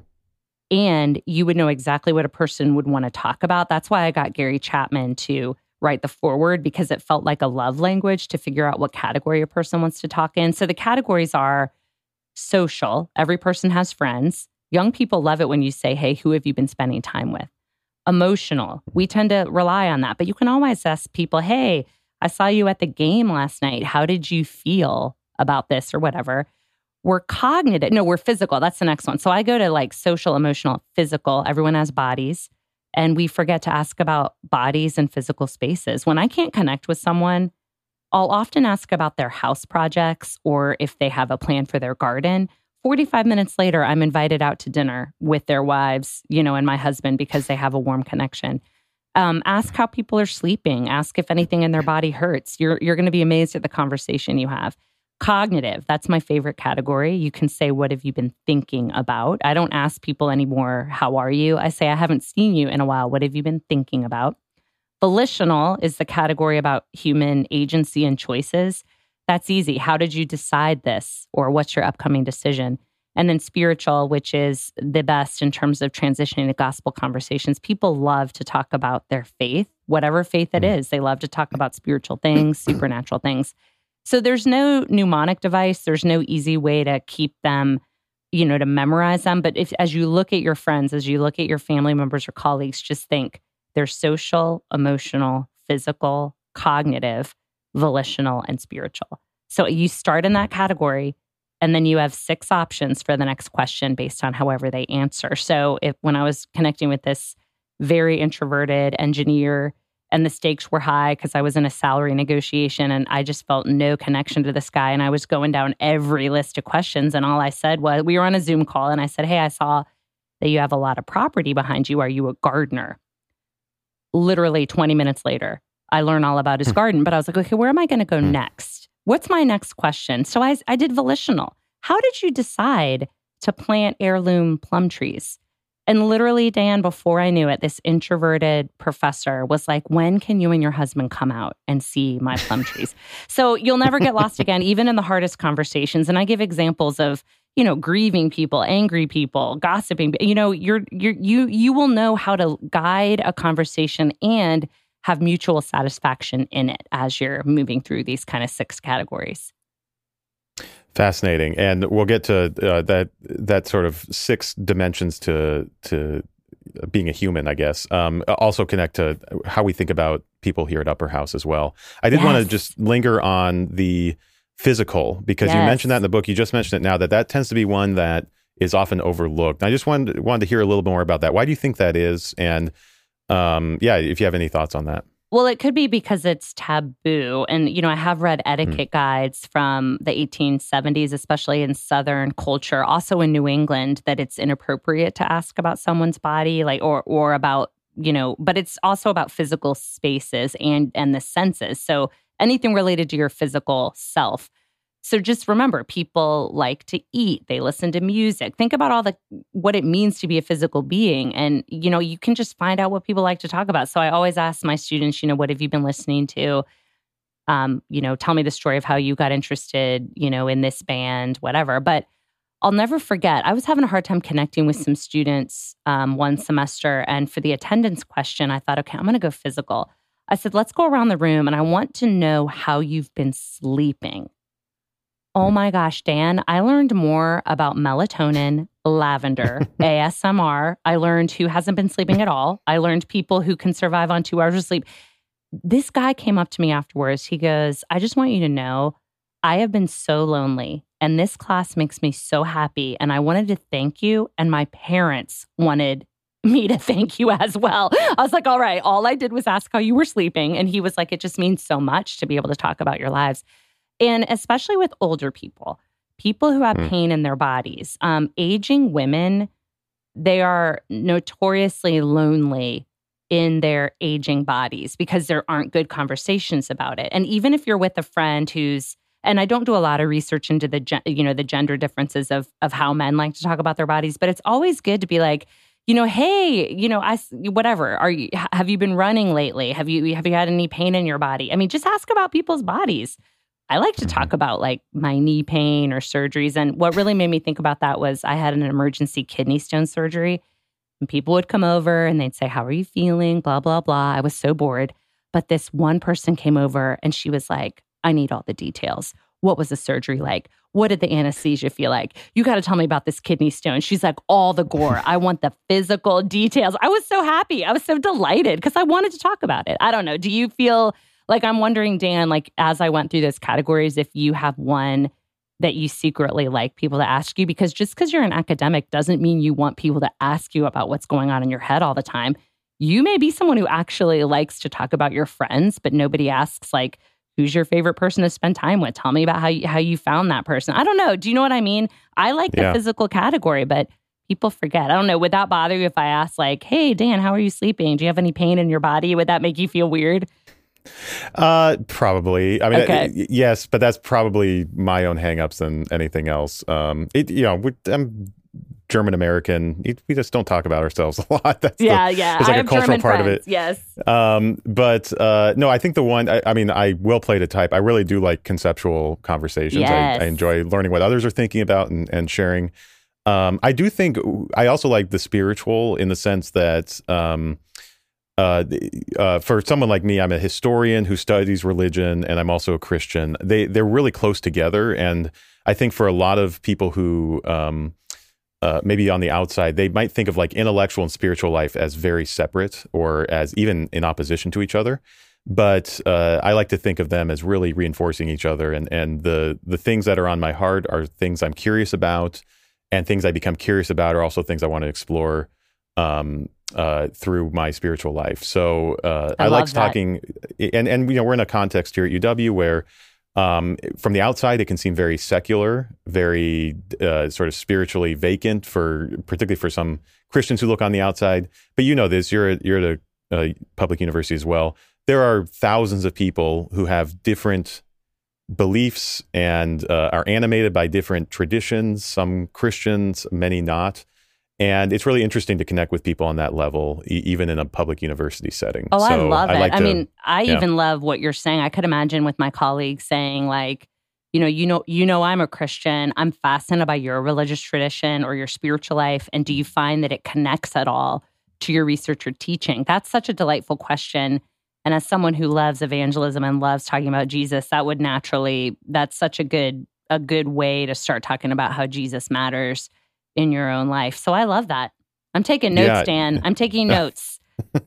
and you would know exactly what a person would want to talk about. That's why I got Gary Chapman to write the foreword because it felt like a love language to figure out what category a person wants to talk in. So the categories are social, every person has friends. Young people love it when you say, Hey, who have you been spending time with? Emotional, we tend to rely on that, but you can always ask people, Hey, I saw you at the game last night. How did you feel about this or whatever? We're cognitive. No, we're physical. That's the next one. So I go to like social, emotional, physical. Everyone has bodies. And we forget to ask about bodies and physical spaces. When I can't connect with someone, I'll often ask about their house projects or if they have a plan for their garden. 45 minutes later, I'm invited out to dinner with their wives, you know, and my husband because they have a warm connection. Um, ask how people are sleeping. Ask if anything in their body hurts. You're, you're going to be amazed at the conversation you have. Cognitive, that's my favorite category. You can say, What have you been thinking about? I don't ask people anymore, How are you? I say, I haven't seen you in a while. What have you been thinking about? Volitional is the category about human agency and choices. That's easy. How did you decide this? Or what's your upcoming decision? And then spiritual, which is the best in terms of transitioning to gospel conversations. People love to talk about their faith, whatever faith it mm. They love to talk about spiritual things, supernatural things. So there's no mnemonic device, there's no easy way to keep them, you know, to memorize them. But if as you look at your friends, as you look at your family members or colleagues, just think they're social, emotional, physical, cognitive, volitional, and spiritual. So you start in that category and then you have six options for the next question based on however they answer. So if when I was connecting with this very introverted engineer and the stakes were high because I was in a salary negotiation and I just felt no connection to this guy and I was going down every list of questions and all I said was we were on a Zoom call and I said, "Hey, I saw that you have a lot of property behind you. Are you a gardener?" Literally 20 minutes later, I learned all about his hmm. garden, but I was like, "Okay, where am I going to go hmm. next?" What's my next question? So I, I did volitional. How did you decide to plant heirloom plum trees? And literally, Dan, before I knew it, this introverted professor was like, When can you and your husband come out and see my plum trees? So you'll never get lost again, even in the hardest conversations. And I give examples of, you know, grieving people, angry people, gossiping. You know, you're, you're, you, you will know how to guide a conversation and have mutual satisfaction in it as you're moving through these kind of six categories. Fascinating, and we'll get to uh, that that sort of six dimensions to to being a human, I guess. Um, also connect to how we think about people here at Upper House as well. I did yes. want to just linger on the physical because yes. you mentioned that in the book. You just mentioned it now that that tends to be one that is often overlooked. I just wanted wanted to hear a little bit more about that. Why do you think that is? And um, yeah, if you have any thoughts on that. Well, it could be because it's taboo. And, you know, I have read hmm. etiquette mm. guides from the 1870s, especially in Southern culture, also in New England, that it's inappropriate to ask about someone's body, like, or, or about, you know, but it's also about physical spaces and, and the senses. So anything related to your physical self. So just remember, people like to eat, they listen to music. Think about all the what it means to be a physical being and you know, you can just find out what people like to talk about. So I always ask my students, you know, what have you been listening to? Um, you know, tell me the story of how you got interested, you know, in this band, whatever. But I'll never forget, I was having a hard time connecting with some students um, one semester. And for the attendance question, I thought, okay, I'm going to go physical. I said, let's go around the room and I want to know how you've been sleeping. Oh my gosh, Dan, I learned more about melatonin, lavender, ASMR. I learned who hasn't been sleeping at all. I learned people who can survive on two hours of sleep. This guy came up to me afterwards. He goes, I just want you to know I have been so lonely, and this class makes me so happy. And I wanted to thank you. And my parents wanted me to thank you as well. I was like, all right, all I did was ask how you were sleeping. And he was like, it just means so much to be able to talk about your lives and especially with older people, people who have mm. pain in their bodies. Um, aging women, they are notoriously lonely in their aging bodies because there aren't good conversations about it. And even if you're with a friend who's and I don't do a lot of research into the you know the gender differences of of how men like to talk about their bodies, but it's always good to be like, you know, hey, you know, I whatever. Are you have you been running lately? Have you have you had any pain in your body? I mean, just ask about people's bodies. I like to talk mm-hmm. about like my knee pain or surgeries. And what really made me think about that was I had an emergency kidney stone surgery. And people would come over and they'd say, How are you feeling? Blah, blah, blah. I was so bored. But this one person came over and she was like, I need all the details. What was the surgery like? What did the anesthesia feel like? You got to tell me about this kidney stone. She's like, all the gore. I want the physical details. I was so happy. I was so delighted because I wanted to talk about it. I don't know. Do you feel like I'm wondering, Dan, like as I went through those categories, if you have one that you secretly like people to ask you, because just because you're an academic doesn't mean you want people to ask you about what's going on in your head all the time. You may be someone who actually likes to talk about your friends, but nobody asks like, who's your favorite person to spend time with? Tell me about how you, how you found that person. I don't know. Do you know what I mean? I like the physical category, but people forget. I don't know. Would that bother you if I asked like, "Hey, Dan, how are you sleeping? Do you have any pain in your body?" Would that make you feel weird? Uh, probably. I mean, okay. yes, but that's probably my own hangups than anything else. Um, it, you know, I'm German American. We just don't talk about ourselves a lot. That's yeah, the, yeah. There's like I a cultural German part friends, of it. Yes. Um, but uh, no, I think the one. I, I, mean, I will play to type. I really do like conceptual conversations. Yes. I, I enjoy learning what others are thinking about and, and sharing. Um, I do think I also like the spiritual in the sense that. Um, uh, uh, for someone like me, I'm a historian who studies religion, and I'm also a Christian. They they're really close together, and I think for a lot of people who um, uh, maybe on the outside, they might think of like intellectual and spiritual life as very separate or as even in opposition to each other. But uh, I like to think of them as really reinforcing each other, and and the the things that are on my heart are things I'm curious about, and things I become curious about are also things I want to explore. Um, uh, through my spiritual life. So uh, I, I like talking, and and you know we're in a context here at UW where. Um, from the outside, it can seem very secular, very uh, sort of spiritually vacant for, particularly for some Christians who look on the outside. But you know this; you're at, you're at a, a public university as well. There are thousands of people who have different beliefs and uh, are animated by different traditions. Some Christians, many not. And it's really interesting to connect with people on that level, e- even in a public university setting. Oh, so I love it. I, like I to, mean, I yeah. even love what you're saying. I could imagine with my colleagues saying, like, you know, you know, you know, I'm a Christian. I'm fascinated by your religious tradition or your spiritual life, and do you find that it connects at all to your research or teaching? That's such a delightful question. And as someone who loves evangelism and loves talking about Jesus, that would naturally that's such a good a good way to start talking about how Jesus matters in your own life. So I love that. I'm taking notes, yeah. Dan. I'm taking notes.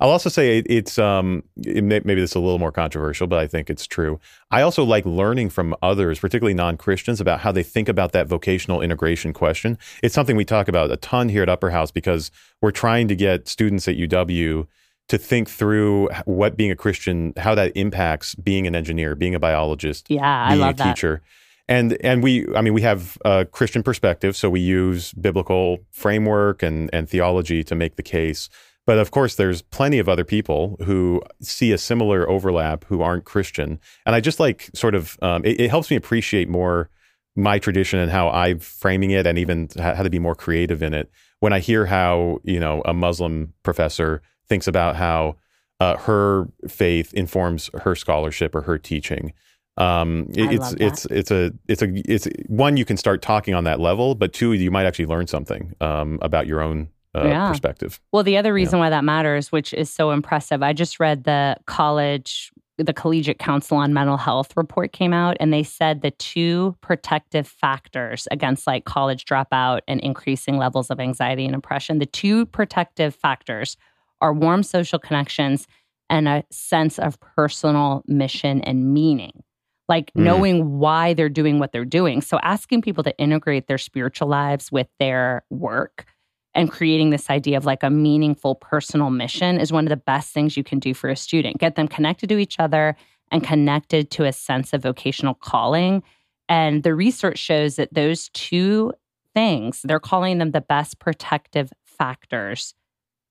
I'll also say it's um it may, maybe this is a little more controversial, but I think it's true. I also like learning from others, particularly non Christians, about how they think about that vocational integration question. It's something we talk about a ton here at Upper House because we're trying to get students at UW to think through what being a Christian, how that impacts being an engineer, being a biologist, yeah, being I love a teacher. That and and we i mean we have a christian perspective so we use biblical framework and and theology to make the case. But of course there's plenty of other people who see a similar overlap who aren't christian. And i just like sort of um, it, it, helps me appreciate more my tradition and how i'm framing it and even how to be more creative in it. When i hear how you know a muslim professor thinks about how uh, her faith informs her scholarship or her teaching um, it, it's it's it's a it's a it's one you can start talking on that level, but two you might actually learn something um, about your own uh, yeah. perspective. Well, the other reason yeah. why that matters, which is so impressive, I just read the college, the Collegiate Council on Mental Health report came out, and they said the two protective factors against like college dropout and increasing levels of anxiety and depression, the two protective factors are warm social connections and a sense of personal mission and meaning like mm. knowing why they're doing what they're doing. So asking people to integrate their spiritual lives with their work and creating this idea of like a meaningful personal mission is one of the best things you can do for a student. Get them connected to each other and connected to a sense of vocational calling. And the research shows that those two things, they're calling them the best protective factors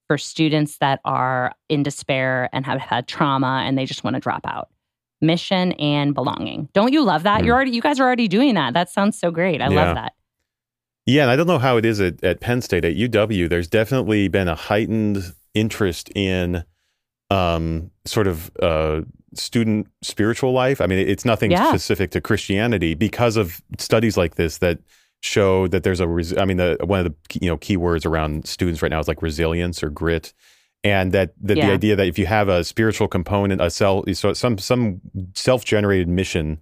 for students that are in despair and have had trauma and they just want to drop out mission and belonging. Don't you love that? Mm. You're already you guys are already doing that. That sounds so great. I yeah. love that. Yeah, and I don't know how it is at, at Penn State at UW. There's definitely been a heightened interest in um, sort of uh, student spiritual life. I mean, it's nothing yeah. specific to Christianity because of studies like this that show that there's a. Res- I mean, the, one of the you know keywords around students right now is like resilience or grit and that, that yeah. the idea that if you have a spiritual component, a self, so some some self generated mission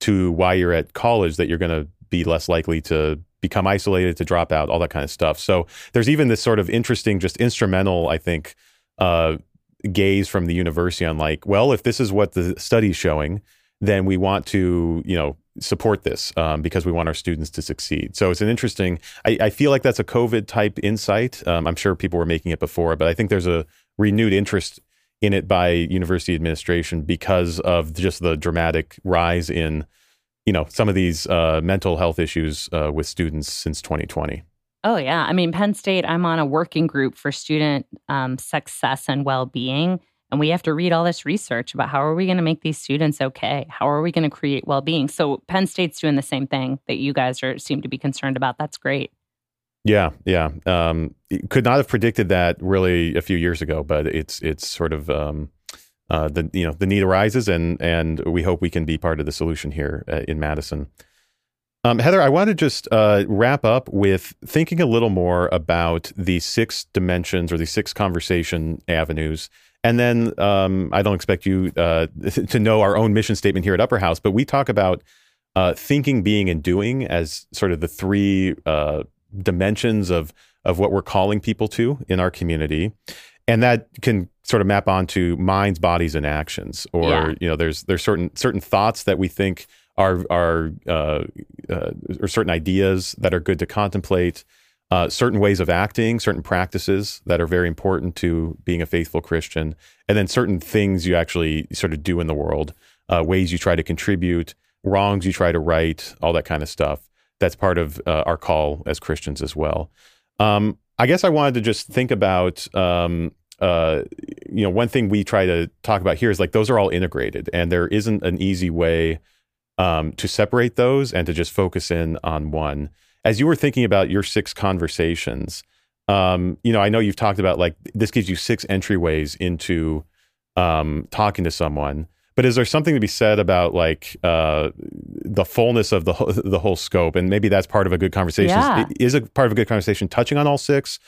to why you're at college, that you're going to be less likely to become isolated, to drop out, all that kind of stuff. So there's even this sort of interesting, just instrumental, I think, uh, gaze from the university on like, well, if this is what the study's showing, then we want to, you know, support this um, because we want our students to succeed. So it's an interesting. I, I feel like that's a COVID type insight. Um, I'm sure people were making it before, but I think there's a renewed interest in it by university administration because of just the dramatic rise in, you know, some of these uh, mental health issues uh, with students since 2020. Oh yeah, I mean Penn State. I'm on a working group for student um, success and well-being and we have to read all this research about how are we going to make these students okay? How are we going to create well-being? So Penn State's doing the same thing that you guys are seem to be concerned about. That's great. Yeah, yeah. Um, could not have predicted that really a few years ago, but it's it's sort of um, uh, the you know the need arises, and and we hope we can be part of the solution here uh, in Madison. Um, Heather, I want to just uh, wrap up with thinking a little more about the six dimensions or the six conversation avenues. And then um, I don't expect you uh, to know our own mission statement here at Upper House, but we talk about uh, thinking, being, and doing as sort of the three uh, dimensions of of what we're calling people to in our community, and that can sort of map onto minds, bodies, and actions. Or yeah. you know, there's there's certain certain thoughts that we think are are uh, uh, or certain ideas that are good to contemplate. Uh, certain ways of acting, certain practices that are very important to being a faithful Christian, and then certain things you actually sort of do in the world, uh, ways you try to contribute, wrongs you try to right, all that kind of stuff. That's part of uh, our call as Christians as well. Um, I guess I wanted to just think about, um, uh, you know, one thing we try to talk about here is like those are all integrated, and there isn't an easy way um, to separate those and to just focus in on one. As you were thinking about your six conversations, um, you know, I know you've talked about like this gives you six entryways into um, talking to someone. But is there something to be said about like uh, the fullness of the the whole scope, and maybe that's part of a good conversation? Yeah. Is a part of a good conversation touching on all six,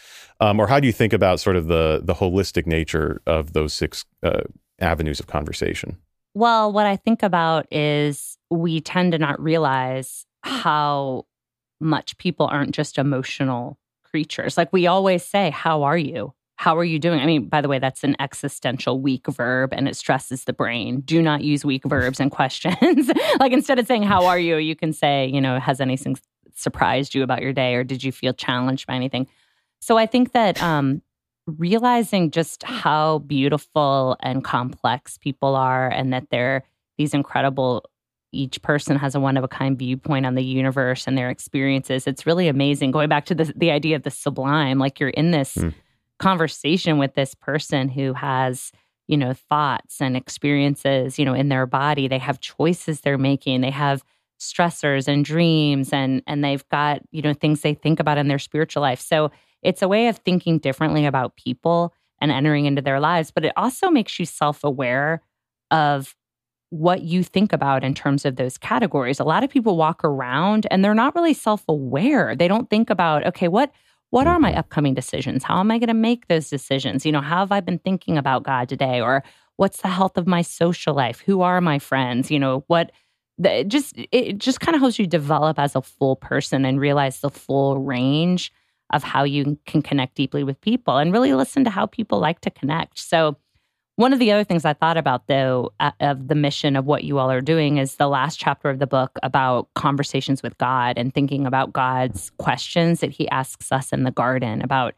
um, or how do you think about sort of the the holistic nature of those six uh, avenues of conversation? Well, what I think about is we tend to not realize how much people aren't just emotional creatures. Like we always say, "How are you?" How are you doing? I mean, by the way, that's an existential weak verb and it stresses the brain. Do not use weak verbs in questions. like instead of saying, How are you? you can say, you know, has anything surprised you about your day or did you feel challenged by anything? So I think that um, realizing just how beautiful and complex people are and that they're these incredible each person has a one of a kind viewpoint on the universe and their experiences. It's really amazing. Going back to the, the idea of the sublime like you're in this mm conversation with this person who has you know thoughts and experiences you know in their body. They have choices they're making. They have stressors and dreams and and they've got you know things they think about in their spiritual life. So it's a way of thinking differently about people and entering into their lives but it also makes you self-aware of what you think about in terms of those categories a lot of people walk around and they're not really self-aware they don't think about okay what what are my mm-hmm. upcoming decisions? How am I going to make those decisions? You know, how have I been thinking about God today? Or what's the health of my social life? Who are my friends? You know, what the, it just it just kind of helps you develop as a full person and realize the full range of how you can connect deeply with people and really listen to how people like to connect. So one of the other things I thought about, though, uh, of the mission of what you all are doing is the last chapter of the book about conversations with God and thinking about God's questions that he asks us in the garden about,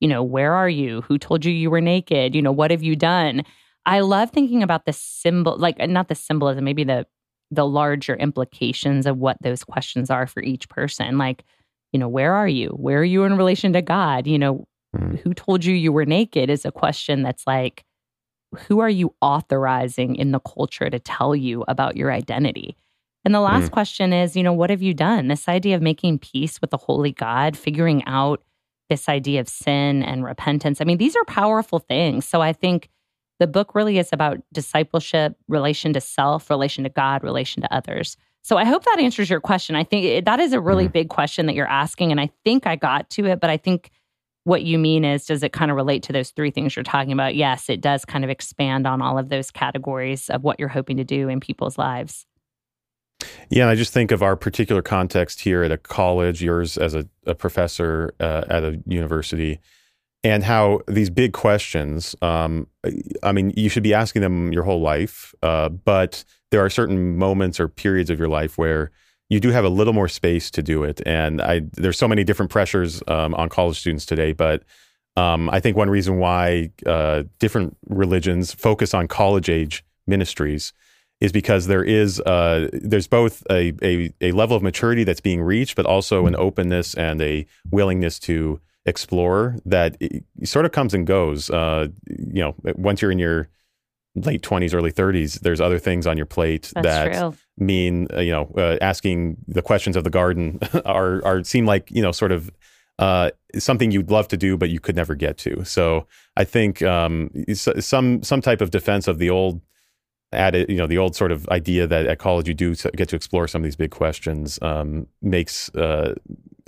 you know, where are you? Who told you you were naked? You know, what have you done? I love thinking about the symbol, like not the symbolism, maybe the the larger implications of what those questions are for each person. Like, you know, where are you? Where are you in relation to God? You know, mm. who told you you were naked is a question that's like, who are you authorizing in the culture to tell you about your identity? And the last mm. question is, you know, what have you done? This idea of making peace with the holy God, figuring out this idea of sin and repentance. I mean, these are powerful things. So I think the book really is about discipleship, relation to self, relation to God, relation to others. So I hope that answers your question. I think that is a really mm. big question that you're asking. And I think I got to it, but I think what you mean is does it kind of relate to those three things you're talking about? Yes, it does kind of expand on all of those categories of what you're hoping to do in people's lives. Yeah, and I just think of our particular context here at a college, yours as a, a professor uh, at a university, and how these big questions, um, I mean, you should be asking them your whole life, uh, but there are certain moments or periods of your life where you do have a little more space to do it. And I there's so many different pressures um, on college students today, but um, I think one reason why uh, different religions focus on college age ministries is because there is uh, there's both a, a, a level of maturity that's being reached, but also an openness and a willingness to explore that sort of comes and goes. Uh, you know, once you're in your late 20s early 30s there's other things on your plate That's that true. mean uh, you know uh, asking the questions of the garden are are seem like you know sort of uh, something you'd love to do but you could never get to. So I think um, some some type of defense of the old added, you know, the old sort of idea that at college you do get to explore some of these big questions um, makes uh,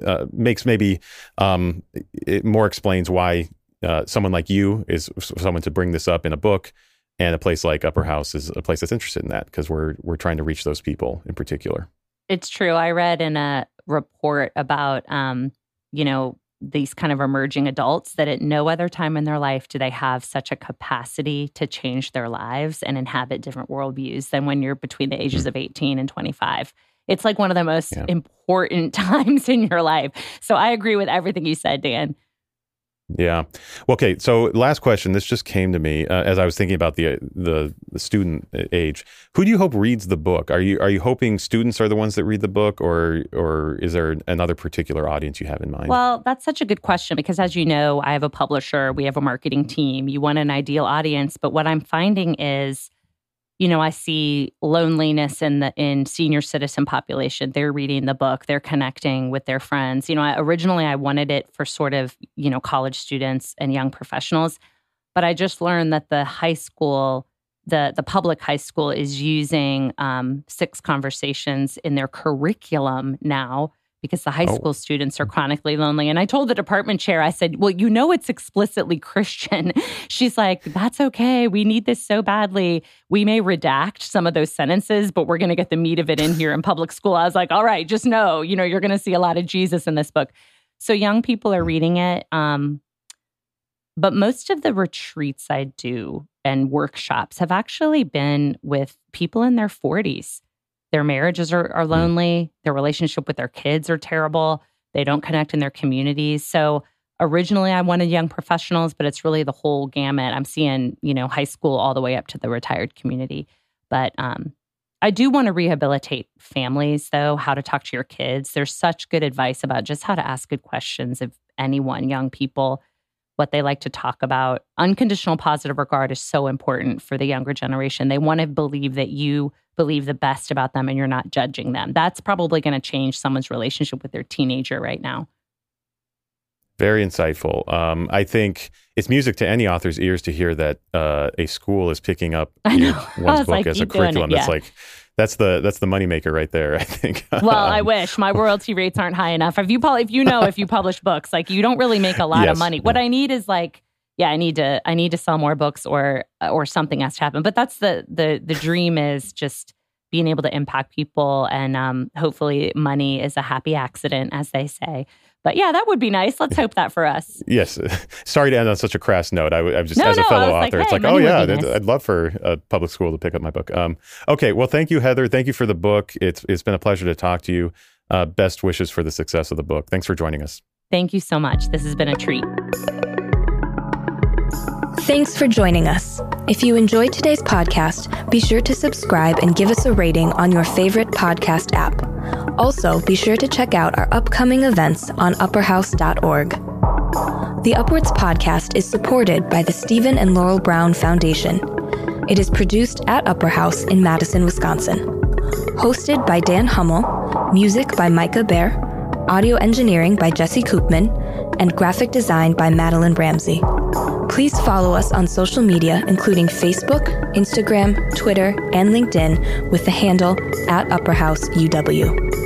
uh, makes maybe um, it more explains why uh, someone like you is someone to bring this up in a book, and a place like Upper House is a place that's interested in that because we're we're trying to reach those people in particular. It's true. I read in a report about um, you know these kind of emerging adults that at no other time in their life do they have such a capacity to change their lives and inhabit different worldviews than when you're between the ages mm-hmm. of 18 and 25. It's like one of the most yeah. important times in your life. So I agree with everything you said, Dan. Yeah. Okay. So, last question. This just came to me uh, as I was thinking about the, the, the student age. Who do you hope reads the book? Are you are you hoping students are the ones that read the book, or or is there another particular audience you have in mind? Well, that's such a good question because, as you know, I have a publisher. We have a marketing team. You want an ideal audience, but what I'm finding is you know, I see loneliness in the in senior citizen population. They're reading the book, they're connecting with their friends. You know, I, originally I wanted it for sort of, you know, college students and young professionals, but I just learned that the high school, the the public high school is using um, six conversations in their curriculum now because the high oh. school students are chronically lonely. And I told the department chair, I said, Well, you know, it's explicitly Christian. She's like, That's okay. We need this so badly. We may redact some of those sentences, but we're going to get the meat of it in here in public school. I was like, All right, just know, you know, you're going to see a lot of Jesus in this book. So young people are reading it. Um, but most of the retreats I do and workshops have actually been with people in their 40s their marriages are, are lonely. Their relationship with their kids are terrible. They don't connect in their communities. So originally I wanted young professionals, but it's really the whole gamut. I'm seeing, you know, high school all the way up to the retired community. But um, I do want to rehabilitate families, though, how to talk to your kids. There's such good advice about just how to ask good questions of anyone, young people, what they like to talk about. Unconditional positive regard is so important for the younger generation. They want to believe that you believe the best about them and you're not judging them. That's probably going to change someone's relationship with their teenager right now. Very insightful. Um, I think it's music to any author's ears to hear that uh, a school is picking up one's book like, as a curriculum. It, yeah. That's like that's the that's the moneymaker right there. I think. well, I um, wish my royalty rates aren't high enough. If you if you know if you publish books, like you don't really make a lot yes, of money. What I need is like yeah, I need to I need to sell more books or or something has to happen. But that's the the the dream is just being able to impact people and um, hopefully money is a happy accident, as they say. But yeah, that would be nice. Let's hope that for us. Yes. Sorry to end on such a crass note. I, am just, no, as a fellow author, like, hey, it's like, oh, yeah, nice. I'd love for a public school to pick up my book. Um, okay. Well, thank you, Heather. Thank you for the book. It's, it's been a pleasure to talk to you. Uh, best wishes for the success of the book. Thanks for joining us. Thank you so much. This has been a treat. Thanks for joining us. If you enjoyed today's podcast, be sure to subscribe and give us a rating on your favorite podcast app. Also, be sure to check out our upcoming events on upperhouse.org. The Upwards podcast is supported by the Stephen and Laurel Brown Foundation. It is produced at Upper House in Madison, Wisconsin. Hosted by Dan Hummel, music by Micah Behr, audio engineering by Jesse Koopman, and graphic design by Madeline Ramsey. Please follow us on social media, including Facebook, Instagram, Twitter, and LinkedIn with the handle at Upper House UW.